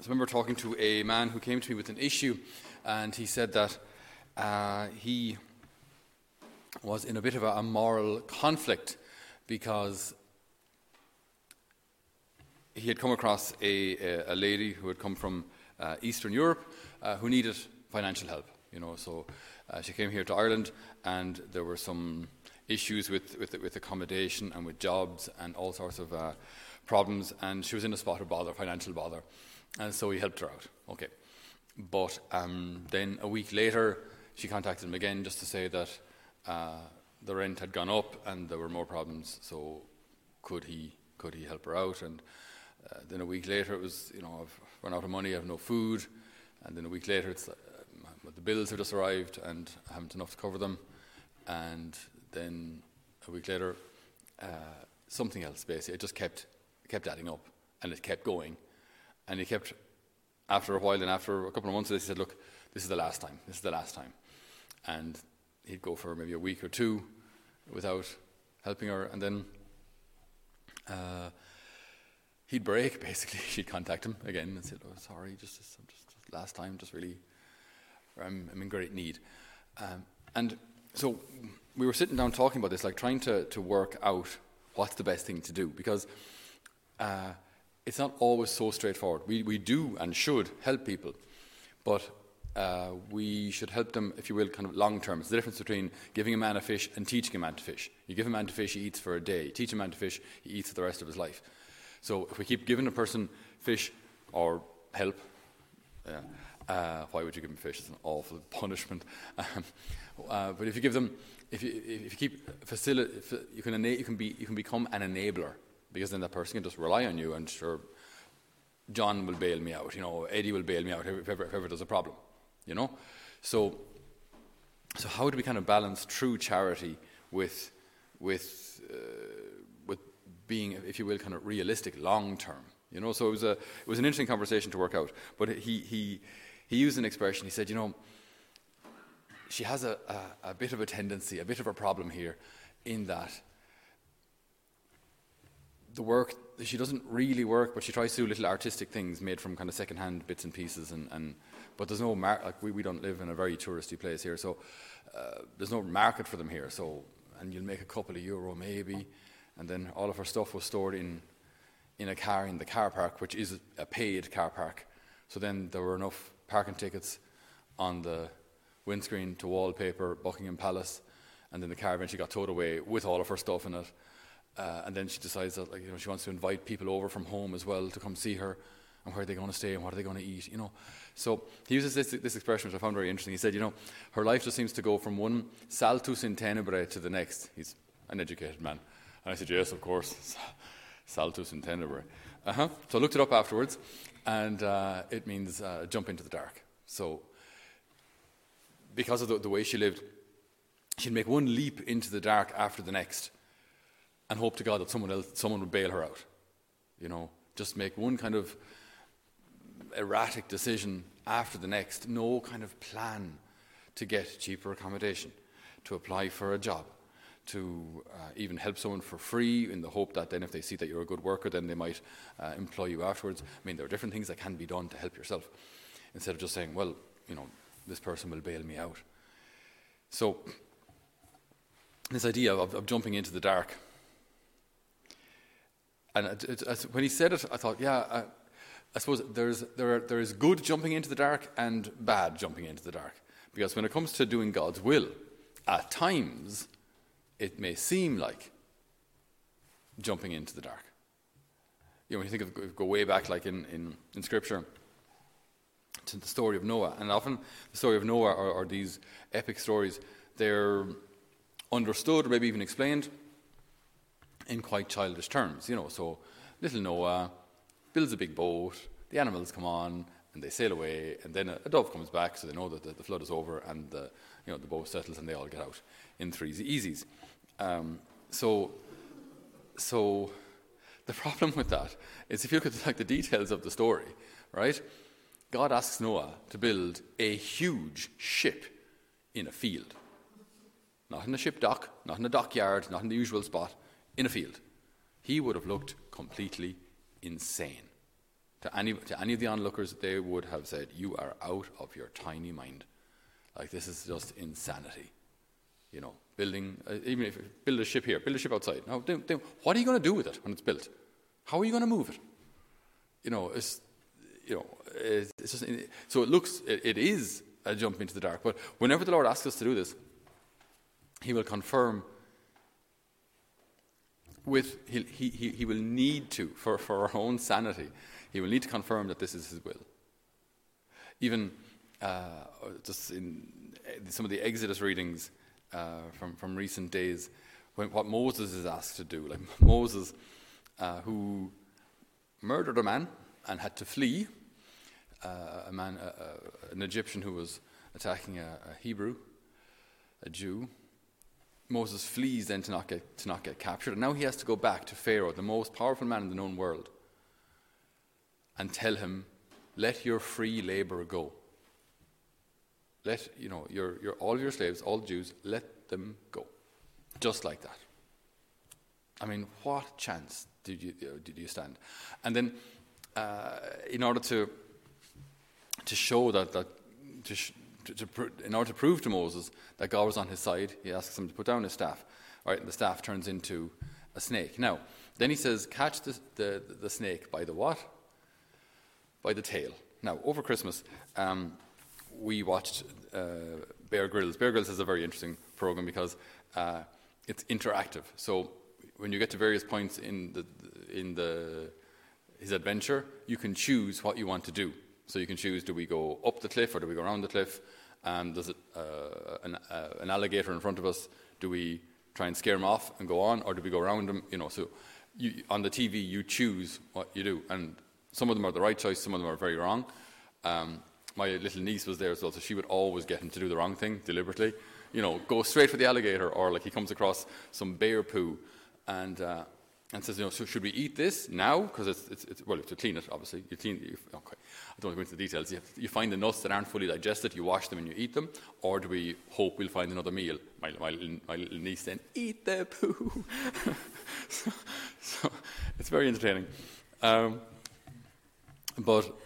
I remember talking to a man who came to me with an issue, and he said that uh, he was in a bit of a, a moral conflict because he had come across a, a, lady who had come from uh, Eastern Europe uh, who needed financial help. You know, so uh, she came here to Ireland, and there were some issues with, with, with accommodation and with jobs and all sorts of uh, problems, and she was in a spot of bother, financial bother, and so he helped her out. Okay, but um, then a week later, she contacted him again just to say that uh, the rent had gone up and there were more problems. So could he could he help her out? And uh, then a week later, it was you know I've run out of money, I have no food, and then a week later, it's uh, the bills have just arrived and I haven't enough to cover them, and then a week later, uh, something else basically. It just kept kept adding up and it kept going, and he kept after a while and after a couple of months of this, he said, "Look, this is the last time. This is the last time," and he'd go for maybe a week or two without helping her, and then uh, he'd break. Basically, she'd contact him again and say, "Oh, sorry, just, just, just last time, just really, I'm, I'm in great need." Um, and so we were sitting down talking about this, like trying to, to work out what's the best thing to do, because uh, it's not always so straightforward. We, we do and should help people, but uh, we should help them, if you will, kind of long term. It's the difference between giving a man a fish and teaching a man to fish. You give a man to fish, he eats for a day. You teach a man to fish, he eats for the rest of his life. So if we keep giving a person fish or help, yeah, uh, why would you give them fish? It's an awful punishment. Um, uh, but if you give them, if you, if you keep facility, you you, can be, you can become an enabler because then that person can just rely on you and sure, John will bail me out, you know, Eddie will bail me out if ever, if ever there's a problem you know? So, so how do we kind of balance true charity with, with, uh, with being, if you will, kind of realistic long term? You know, so it was, a, it was an interesting conversation to work out. But he, he, he used an expression. He said, you know, she has a, a, a bit of a tendency, a bit of a problem here, in that the work she doesn't really work, but she tries to do little artistic things made from kind of second-hand bits and pieces and, and but there's no mar- like we, we don't live in a very touristy place here, so uh, there's no market for them here. So and you'll make a couple of euro maybe, and then all of her stuff was stored in in a car in the car park, which is a paid car park. So then there were enough parking tickets on the windscreen to wallpaper Buckingham Palace, and then the car eventually got towed away with all of her stuff in it. Uh, and then she decides that like, you know, she wants to invite people over from home as well to come see her and where are they going to stay and what are they going to eat, you know. So he uses this, this expression, which I found very interesting. He said, you know, her life just seems to go from one saltus in tenebrae to the next. He's an educated man. And I said, yes, of course, saltus in tenebrae. Uh-huh. So I looked it up afterwards, and uh, it means uh, jump into the dark. So because of the, the way she lived, she'd make one leap into the dark after the next and hope to God that someone else, someone would bail her out. You know, just make one kind of erratic decision after the next, no kind of plan to get cheaper accommodation, to apply for a job, to uh, even help someone for free in the hope that then if they see that you're a good worker, then they might uh, employ you afterwards. I mean, there are different things that can be done to help yourself instead of just saying, well, you know, this person will bail me out. So, this idea of, of jumping into the dark. And it, it, it, when he said it, I thought, yeah, uh, I suppose there's, there, are, there is good jumping into the dark and bad jumping into the dark. Because when it comes to doing God's will, at times it may seem like jumping into the dark. You know, when you think of go way back, like in, in, in Scripture, to the story of Noah, and often the story of Noah or, or these epic stories, they're understood or maybe even explained in quite childish terms. You know, so little Noah builds a big boat, the animals come on, and they sail away, and then a, a dove comes back, so they know that the, the, flood is over, and the, you know, the boat settles, and they all get out in three easies. Um, so, so the problem with that is if you look at like the details of the story, right? God asks Noah to build a huge ship in a field. Not in a ship dock, not in a dockyard, not in the usual spot, in a field. He would have looked completely insane To any, to any of the onlookers, they would have said, You are out of your tiny mind. Like, this is just insanity. You know, building, uh, even if build a ship here, build a ship outside. Now, then, then what are you going to do with it when it's built? How are you going to move it? You know, it's, you know, it's, it's just, so it looks, it, it is a jump into the dark. But whenever the Lord asks us to do this, He will confirm with, he, he, he will need to, for, for our own sanity, he will need to confirm that this is his will. Even uh, just in some of the Exodus readings uh, from, from recent days, when, what Moses is asked to do, like Moses, uh, who murdered a man and had to flee, uh, a man, an Egyptian who was attacking a, a Hebrew, a Jew, Moses flees then to not, get, to not get captured. And now he has to go back to Pharaoh, the most powerful man in the known world, and tell him, let your free labor go. Let, you know, your, your, all your slaves, all Jews, let them go. Just like that. I mean, what chance did you, did you stand? And then, uh, in order to, to show that, that to, sh- to, to, in order to prove to Moses that God was on his side, he asks him to put down his staff. All right, and the staff turns into a snake. Now, then he says, catch the, the, the snake by the what? By the tail. Now, over Christmas, um, we watched uh, Bear Grylls. Bear Grylls is a very interesting program because uh, it's interactive. So when you get to various points in the in the his adventure, you can choose what you want to do. So you can choose do we go up the cliff or do we go around the cliff? Um, there's a, uh, an, uh, an, alligator in front of us. Do we try and scare him off and go on, or do we go around him? You know, so you, on the TV you choose what you do, and some of them are the right choice, some of them are very wrong. Um, my little niece was there as well, so she would always get him to do the wrong thing deliberately. You know, go straight for the alligator, or like he comes across some bear poo, and uh, and says, you know, so should we eat this now? Because it's, it's, it's, well, to clean it, obviously. You clean, you, okay, I don't want to go into the details. You, you, find the nuts that aren't fully digested, you wash them and you eat them, or do we hope we'll find another meal? My, my, my little niece then, eat the poo. so, so, it's very entertaining. Um, but,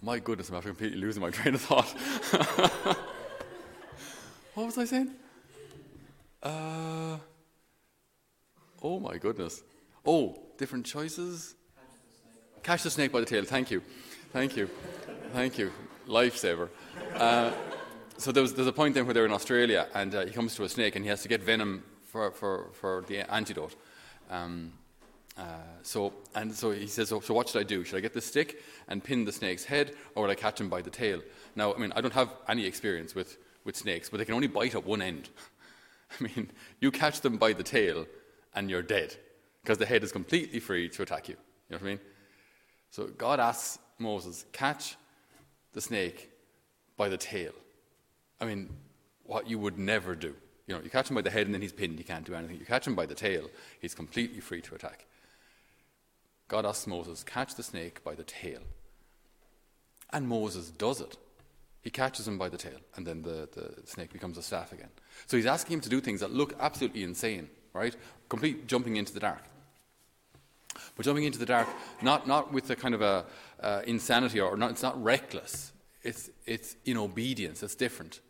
my goodness, I'm after completely losing my train of thought. what was I saying? Uh, oh my goodness. Oh, different choices? Catch the snake by the tail. Thank you. Thank you. Thank you. Lifesaver. Uh, so there was, there's a point then where they're in Australia and uh, he comes to a snake and he has to get venom for, for, for the antidote. Um, uh, so and so he says, so, so, what should I do? Should I get the stick and pin the snake's head, or would I catch him by the tail? Now, I mean, I don't have any experience with, with snakes, but they can only bite at one end. I mean, you catch them by the tail, and you're dead because the head is completely free to attack you. You know what I mean? So God asks Moses, catch the snake by the tail. I mean, what you would never do. You know, you catch him by the head and then he's pinned, he can't do anything. You catch him by the tail, he's completely free to attack. God asks Moses, catch the snake by the tail. And Moses does it. He catches him by the tail, and then the, the snake becomes a staff again. So he's asking him to do things that look absolutely insane, right? Complete jumping into the dark. But jumping into the dark, not, not with a kind of a uh, insanity or not, it's not reckless. It's, it's in obedience. It's different.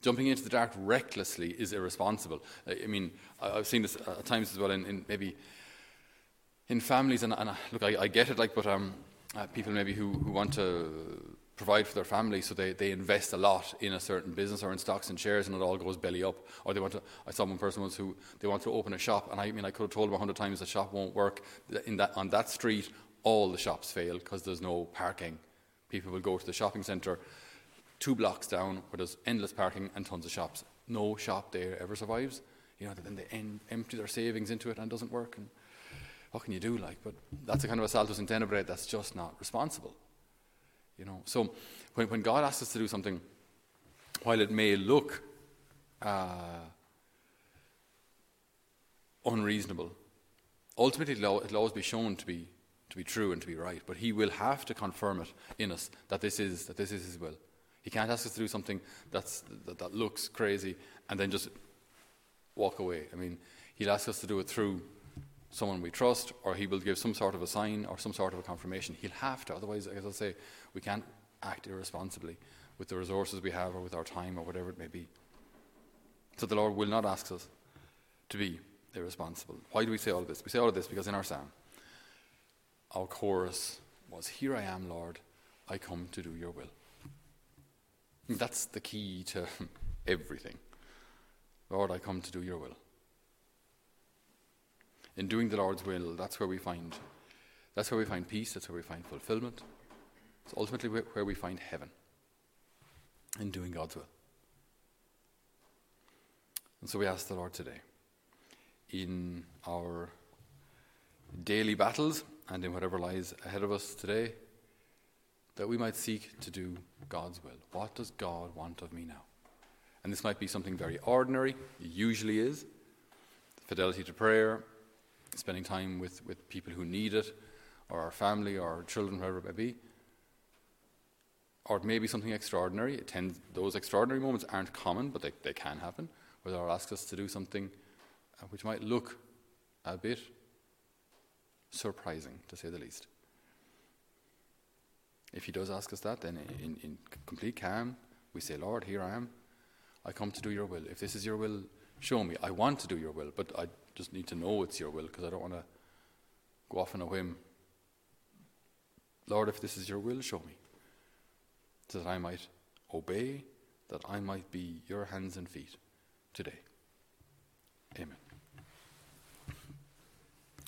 Jumping into the dark recklessly is irresponsible. I mean, I've seen this at times as well in, in maybe in families, and, and look, I, I, get it, like, but um, uh, people maybe who, who want to provide for their family, so they, they invest a lot in a certain business or in stocks and shares, and it all goes belly up. Or they want to. I saw one person once who they want to open a shop, and I mean I could have told them a hundred times the shop won't work. In that on that street, all the shops fail because there's no parking. People will go to the shopping centre, two blocks down, where there's endless parking and tons of shops. No shop there ever survives. You know, then they en- empty their savings into it and it doesn't work. And what can you do? Like, but that's a kind of a saltus in tenebrae that's just not responsible. You know, so when, when God asks us to do something, while it may look uh, unreasonable, ultimately it'll, it'll always be shown to be to be true and to be right. But He will have to confirm it in us that this is that this is His will. He can't ask us to do something that's that, that looks crazy and then just walk away. I mean, He'll ask us to do it through someone we trust, or he will give some sort of a sign or some sort of a confirmation. He'll have to, otherwise, as I say, we can't act irresponsibly with the resources we have or with our time or whatever it may be. So the Lord will not ask us to be irresponsible. Why do we say all of this? We say all of this because in our psalm, our chorus was, Here I am, Lord, I come to do your will. That's the key to everything. Lord, I come to do your will. In doing the Lord's will, that's where we find that's where we find peace, that's where we find fulfillment. It's ultimately where we find heaven. In doing God's will. And so we ask the Lord today, in our daily battles and in whatever lies ahead of us today, that we might seek to do God's will. What does God want of me now? And this might be something very ordinary, it usually is fidelity to prayer, spending time with, with people who need it, or our family, or our children, whoever it may be. Or it may be something extraordinary. It tends, those extraordinary moments aren't common, but they, they can happen, where the Lord asks us to do something uh, which might look a bit surprising, to say the least. If He does ask us that, then in, in complete calm, we say, Lord, here I am. I come to do your will. If this is your will, show me. I want to do your will, but I just need to know it's your will because I don't want to go off on a whim. Lord, if this is your will, show me. So that I might obey, that I might be your hands and feet today. Amen.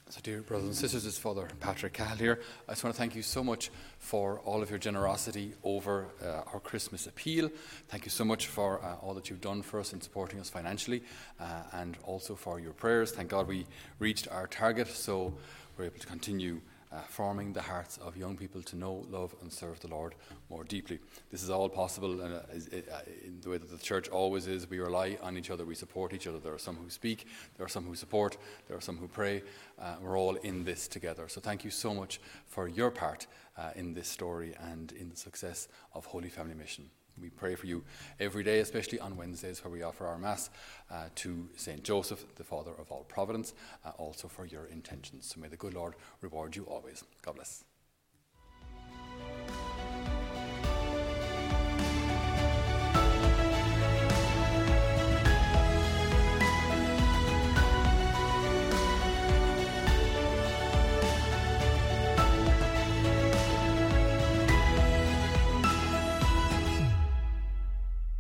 So, dear brothers and sisters, it's Father Patrick Cahill here. I just want to thank you so much for all of your generosity over uh, our Christmas appeal. Thank you so much for uh, all that you've done for us in supporting us financially uh, and also for your prayers. Thank God we reached our target, so we're able to continue uh, forming the hearts of young people to know, love, and serve the Lord more deeply. This is all possible uh, uh, in the way that the church always is. We rely on each other, we support each other. There are some who speak, there are some who support, there are some who pray. Uh, we're all in this together. So thank you so much for your part uh, in this story and in the success of Holy Family Mission. We pray for you every day, especially on Wednesdays, where we offer our Mass uh, to St. Joseph, the Father of all providence, uh, also for your intentions. So may the good Lord reward you always. God bless.